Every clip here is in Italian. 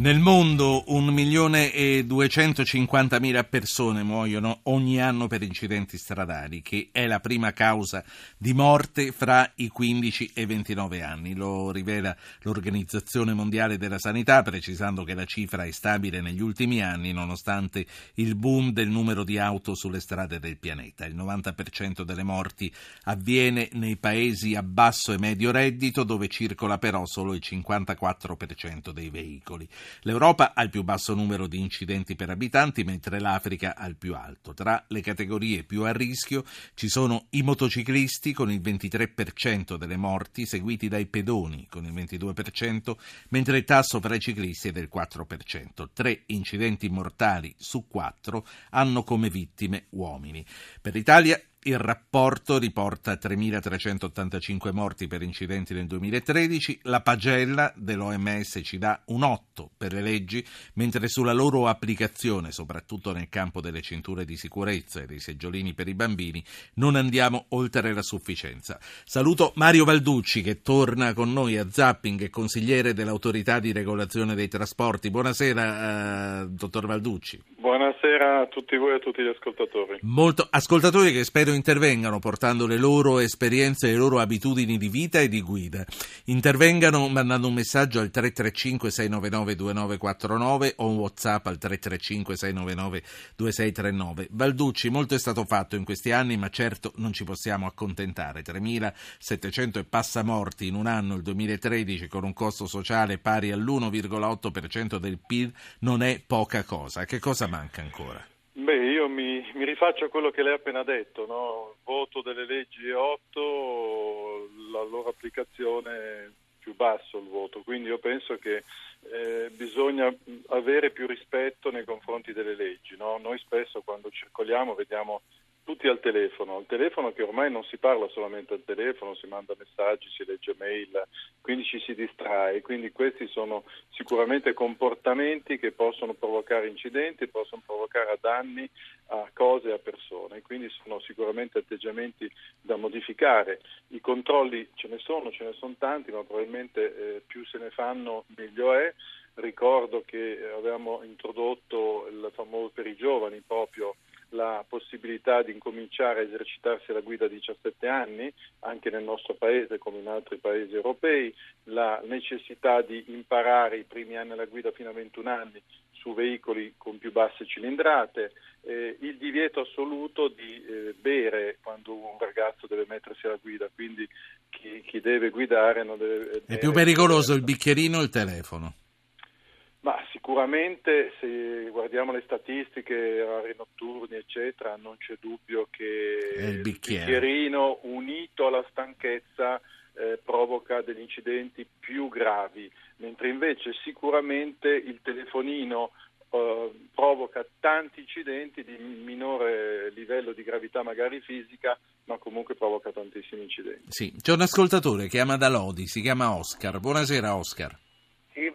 Nel mondo 1.250.000 persone muoiono ogni anno per incidenti stradali, che è la prima causa di morte fra i 15 e i 29 anni. Lo rivela l'Organizzazione Mondiale della Sanità, precisando che la cifra è stabile negli ultimi anni, nonostante il boom del numero di auto sulle strade del pianeta. Il 90% delle morti avviene nei paesi a basso e medio reddito, dove circola però solo il 54% dei veicoli. L'Europa ha il più basso numero di incidenti per abitanti, mentre l'Africa ha il più alto. Tra le categorie più a rischio ci sono i motociclisti con il 23% delle morti, seguiti dai pedoni con il 22%, mentre il tasso fra i ciclisti è del 4%. Tre incidenti mortali su quattro hanno come vittime uomini. Per l'Italia il rapporto riporta 3.385 morti per incidenti nel 2013, la pagella dell'OMS ci dà un 8 per le leggi, mentre sulla loro applicazione, soprattutto nel campo delle cinture di sicurezza e dei seggiolini per i bambini, non andiamo oltre la sufficienza. Saluto Mario Valducci che torna con noi a Zapping, è consigliere dell'autorità di regolazione dei trasporti. Buonasera, eh, dottor Valducci. Buonasera a tutti voi e a tutti gli ascoltatori. Molto ascoltatori che spero intervengano portando le loro esperienze e le loro abitudini di vita e di guida. Intervengano mandando un messaggio al 335 699 2949 o un WhatsApp al 335 699 2639. Valducci, molto è stato fatto in questi anni, ma certo non ci possiamo accontentare. 3700 e passa morti in un anno il 2013 con un costo sociale pari all'1,8% del PIL non è poca cosa. Che cosa manca ancora? Beh, io mi, mi rifaccio a quello che lei ha appena detto, no? voto delle leggi 8, la loro applicazione più basso il voto, quindi io penso che eh, bisogna avere più rispetto nei confronti delle leggi. No? Noi spesso quando circoliamo vediamo tutti al telefono, al telefono che ormai non si parla solamente al telefono, si manda messaggi, si legge mail, quindi ci si distrae, quindi questi sono sicuramente comportamenti che possono provocare incidenti, possono provocare danni a cose e a persone, quindi sono sicuramente atteggiamenti da modificare. I controlli ce ne sono, ce ne sono tanti, ma probabilmente eh, più se ne fanno meglio è. Ricordo che avevamo introdotto il famoso per i giovani proprio la possibilità di incominciare a esercitarsi la guida a 17 anni, anche nel nostro paese come in altri paesi europei, la necessità di imparare i primi anni alla guida fino a 21 anni su veicoli con più basse cilindrate, eh, il divieto assoluto di eh, bere quando un ragazzo deve mettersi alla guida, quindi chi, chi deve guidare non deve... È più pericoloso il bicchierino o il telefono? Ma sicuramente se guardiamo le statistiche, orari notturni, eccetera, non c'è dubbio che il, il bicchierino unito alla stanchezza eh, provoca degli incidenti più gravi, mentre invece sicuramente il telefonino eh, provoca tanti incidenti di minore livello di gravità magari fisica, ma comunque provoca tantissimi incidenti. Sì, c'è un ascoltatore che ama da Lodi, si chiama Oscar. Buonasera Oscar.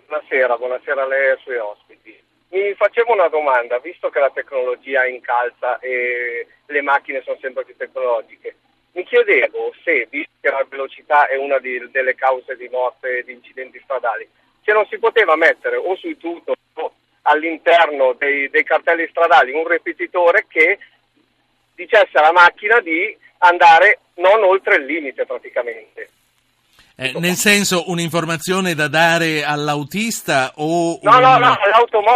Buonasera, buonasera a lei e ai suoi ospiti. Mi facevo una domanda, visto che la tecnologia incalza e le macchine sono sempre più tecnologiche, mi chiedevo se, visto che la velocità è una di, delle cause di morte e di incidenti stradali, se non si poteva mettere o sui tutor o all'interno dei, dei cartelli stradali un ripetitore che dicesse alla macchina di andare non oltre il limite praticamente. Eh, nel senso un'informazione da dare all'autista o No, un, no, no,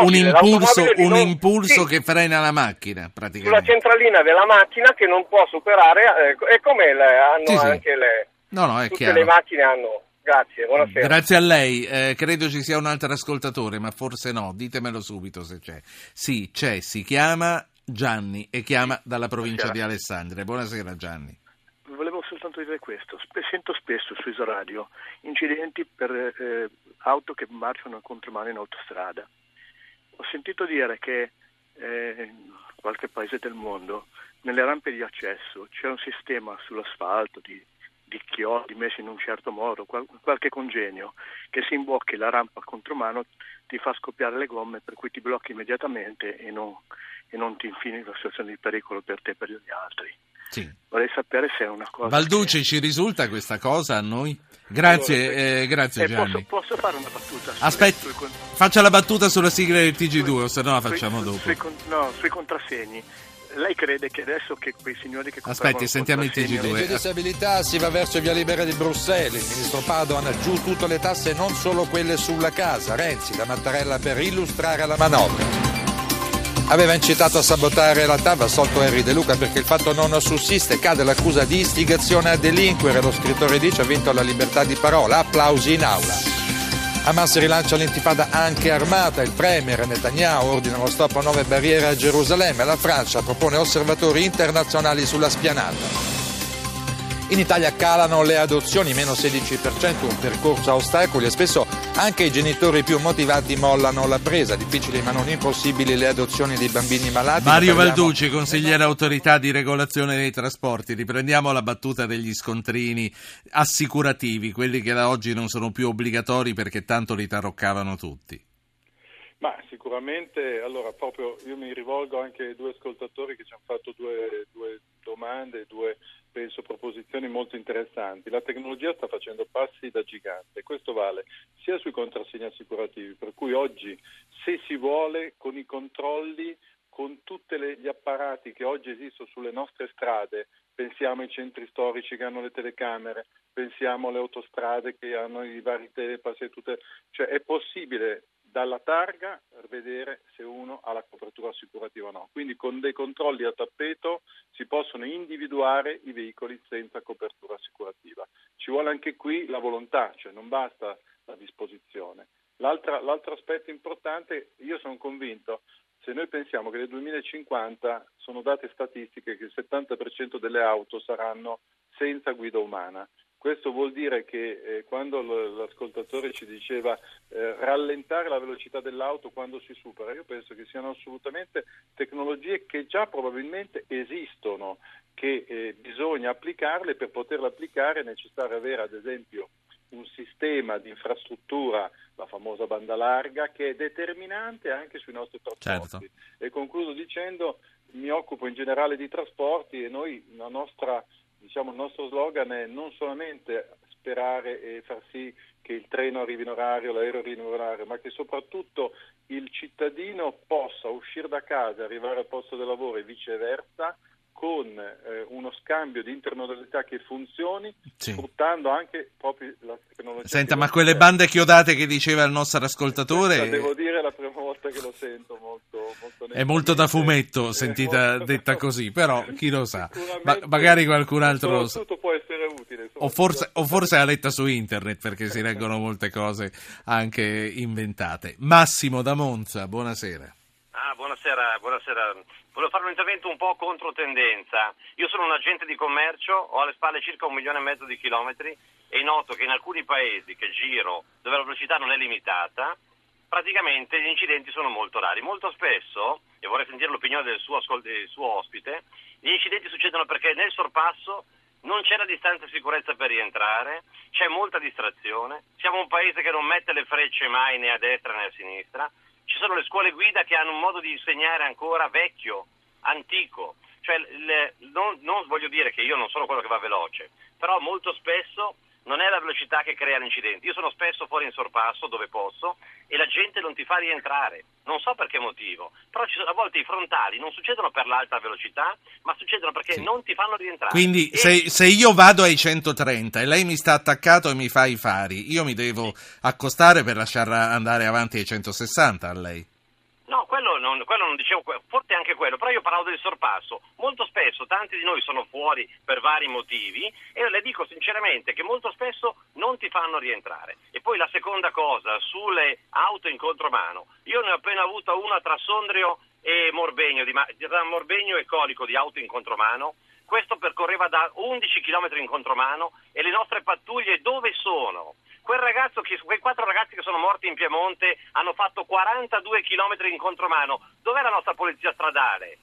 un impulso, un impulso sì. che frena la macchina sulla praticamente? centralina della macchina che non può superare, eh, e come le, hanno Sì, sì. anche le, No, no, è tutte chiaro. le macchine hanno. Grazie, buonasera. Grazie a lei, Eh, credo ci sia un altro ascoltatore, ma forse no, ditemelo subito se c'è. Sì, c'è, si chiama Gianni e chiama dalla provincia di Alessandria. Buonasera Gianni. Dire questo, sento spesso su Isoradio incidenti per eh, auto che marciano a contromano in autostrada. Ho sentito dire che eh, in qualche paese del mondo nelle rampe di accesso c'è un sistema sull'asfalto di, di chiodi messi in un certo modo, qual- qualche congegno che se imbocchi la rampa a contromano ti fa scoppiare le gomme per cui ti blocchi immediatamente e non, e non ti infili in una situazione di pericolo per te e per gli altri. Sì. Vorrei sapere se è una cosa. Valducci, che... ci risulta questa cosa a noi? Grazie, Allora, eh, grazie eh, Gianni. posso, posso fare una battuta? Aspetta, sui faccia la battuta sulla sigla del TG2, sui- o se no la facciamo sui- dopo. sui con- no, sui contrassegni. Lei crede che adesso che quei signori che Aspetti, sentiamo il contrassegni- TG2. Legge disabilità si va verso via libera di Bruxelles. Il ministro Padoan giù tutte le tasse, non solo quelle sulla casa. Renzi da Mattarella per illustrare la manovra. Aveva incitato a sabotare la TAV, assolto Henry De Luca perché il fatto non sussiste. Cade l'accusa di istigazione a delinquere. Lo scrittore dice ha vinto la libertà di parola. Applausi in aula. Hamas rilancia l'intifada anche armata, il premier Netanyahu ordina lo stop a nuove barriere a Gerusalemme, la Francia propone osservatori internazionali sulla spianata. In Italia calano le adozioni, meno 16%, un percorso a ostacoli e spesso anche i genitori più motivati mollano la presa. Difficili ma non impossibili le adozioni dei bambini malati. Mario parliamo- Valducci, consigliere autorità di regolazione dei trasporti. Riprendiamo la battuta degli scontrini assicurativi, quelli che da oggi non sono più obbligatori perché tanto li taroccavano tutti. Ma sicuramente, allora proprio io mi rivolgo anche ai due ascoltatori che ci hanno fatto due, due domande, due penso proposizioni molto interessanti. La tecnologia sta facendo passi da gigante, questo vale sia sui contrassegni assicurativi, per cui oggi se si vuole con i controlli con tutti gli apparati che oggi esistono sulle nostre strade, pensiamo ai centri storici che hanno le telecamere, pensiamo alle autostrade che hanno i vari telepass e tutte, cioè è possibile dalla targa vedere se uno ha la copertura assicurativa o no. Quindi con dei controlli a tappeto si possono individuare i veicoli senza copertura assicurativa. Ci vuole anche qui la volontà, cioè non basta la disposizione. L'altra, l'altro aspetto importante, io sono convinto, se noi pensiamo che nel 2050 sono date statistiche che il 70% delle auto saranno senza guida umana. Questo vuol dire che eh, quando l'ascoltatore ci diceva eh, rallentare la velocità dell'auto quando si supera, io penso che siano assolutamente tecnologie che già probabilmente esistono, che eh, bisogna applicarle, per poterle applicare è necessario avere ad esempio un sistema di infrastruttura, la famosa banda larga, che è determinante anche sui nostri trasporti. Certo. E concludo dicendo, mi occupo in generale di trasporti e noi la nostra, diciamo, il nostro slogan è non solamente sperare e far sì che il treno arrivi in orario, l'aereo arrivi in orario, ma che soprattutto il cittadino possa uscire da casa arrivare al posto del lavoro e viceversa con eh, uno scambio di intermodalità che funzioni, Sì. sfruttando anche proprio la tecnologia. Senta, ma quelle bande chiodate che diceva il nostro ascoltatore Questa, Devo dire la volta che lo sento molto, molto è molto da fumetto sentita molto- detta così, però chi lo sa. Ma- magari qualcun altro lo sa. Può essere utile. O forse, o forse ha letta su internet perché si leggono molte cose anche inventate. Massimo da Monza, buonasera. Ah, buonasera, buonasera. Volevo fare un intervento un po' contro tendenza. Io sono un agente di commercio, ho alle spalle circa un milione e mezzo di chilometri e noto che in alcuni paesi che giro, dove la velocità non è limitata, praticamente gli incidenti sono molto rari. Molto spesso, e vorrei sentire l'opinione del suo, del suo ospite, gli incidenti succedono perché nel sorpasso non c'è la distanza di sicurezza per rientrare, c'è molta distrazione, siamo un paese che non mette le frecce mai né a destra né a sinistra, ci sono le scuole guida che hanno un modo di insegnare ancora vecchio, antico, cioè le- non, non voglio dire che io non sono quello che va veloce, però molto spesso non è la velocità che crea l'incidente. Io sono spesso fuori in sorpasso dove posso e la gente non ti fa rientrare. Non so per che motivo, però ci sono, a volte i frontali non succedono per l'alta velocità, ma succedono perché Sì. non ti fanno rientrare. Quindi E- se, se io vado ai 130 e lei mi sta attaccato e mi fa i fari, io mi devo accostare per lasciarla andare avanti ai 160 a lei. Non, quello non dicevo, forse anche quello, però io parlavo del sorpasso. Molto spesso tanti di noi sono fuori per vari motivi e le dico sinceramente che molto spesso non ti fanno rientrare. E poi la seconda cosa, sulle auto in contromano, io ne ho appena avuta una tra Sondrio e Morbegno, tra Morbegno e Colico di auto in contromano. Questo percorreva da 11 km in contromano e le nostre pattuglie dove sono? Quel ragazzo quei quattro ragazzi che sono morti in Piemonte hanno fatto 42 km in contromano. Dov'è la nostra polizia stradale?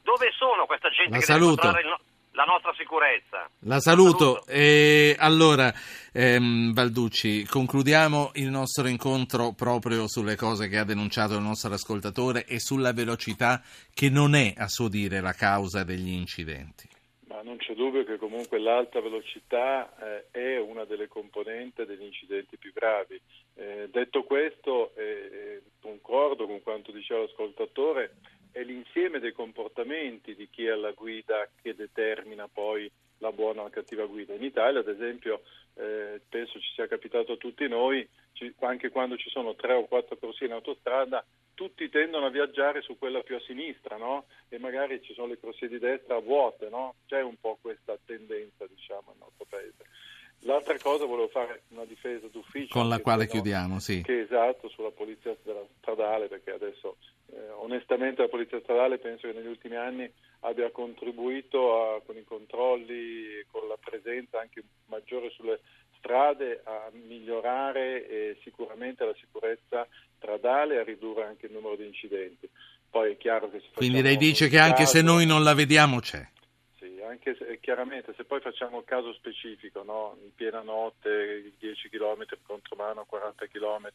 Dove sono questa gente La che saluto. deve il la nostra sicurezza. La saluto. E allora, ehm, Valducci, concludiamo il nostro incontro proprio sulle cose che ha denunciato il nostro ascoltatore e sulla velocità che non è, a suo dire, la causa degli incidenti. Ma non c'è dubbio che comunque l'alta velocità eh, è una delle componenti degli incidenti più gravi. Eh, detto questo, eh, concordo con quanto diceva l'ascoltatore, è l'insieme dei comportamenti di chi è alla guida che determina poi la buona o la cattiva guida. In Italia, ad esempio, eh, penso ci sia capitato a tutti noi, ci, anche quando ci sono tre o quattro corsie in autostrada, tutti tendono a viaggiare su quella più a sinistra, no? E magari ci sono le corsie di destra vuote, no? C'è un po' questa tendenza, diciamo, nel nostro paese. L'altra cosa volevo fare una difesa d'ufficio. Con la quale sono, chiudiamo, sì. Che esatto, sulla polizia stradale, perché adesso eh, onestamente la polizia stradale penso che negli ultimi anni abbia contribuito a, con i controlli, con la presenza anche maggiore sulle strade a migliorare eh, sicuramente la sicurezza stradale e a ridurre anche il numero di incidenti. Poi è chiaro che Quindi lei dice che anche caso, se noi non la vediamo c'è. Sì, anche se, chiaramente se poi facciamo il caso specifico, no? in piena notte 10 km contro mano, 40 km,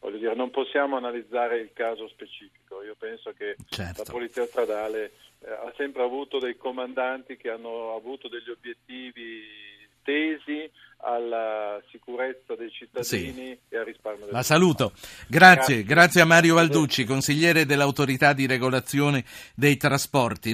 voglio dire, non possiamo analizzare il caso specifico. Io penso che Certo. la polizia stradale eh, ha sempre avuto dei comandanti che hanno avuto degli obiettivi tesi alla sicurezza dei cittadini e al risparmio La saluto. Grazie, Grazie. grazie a Mario Valducci, consigliere dell'autorità di regolazione dei trasporti.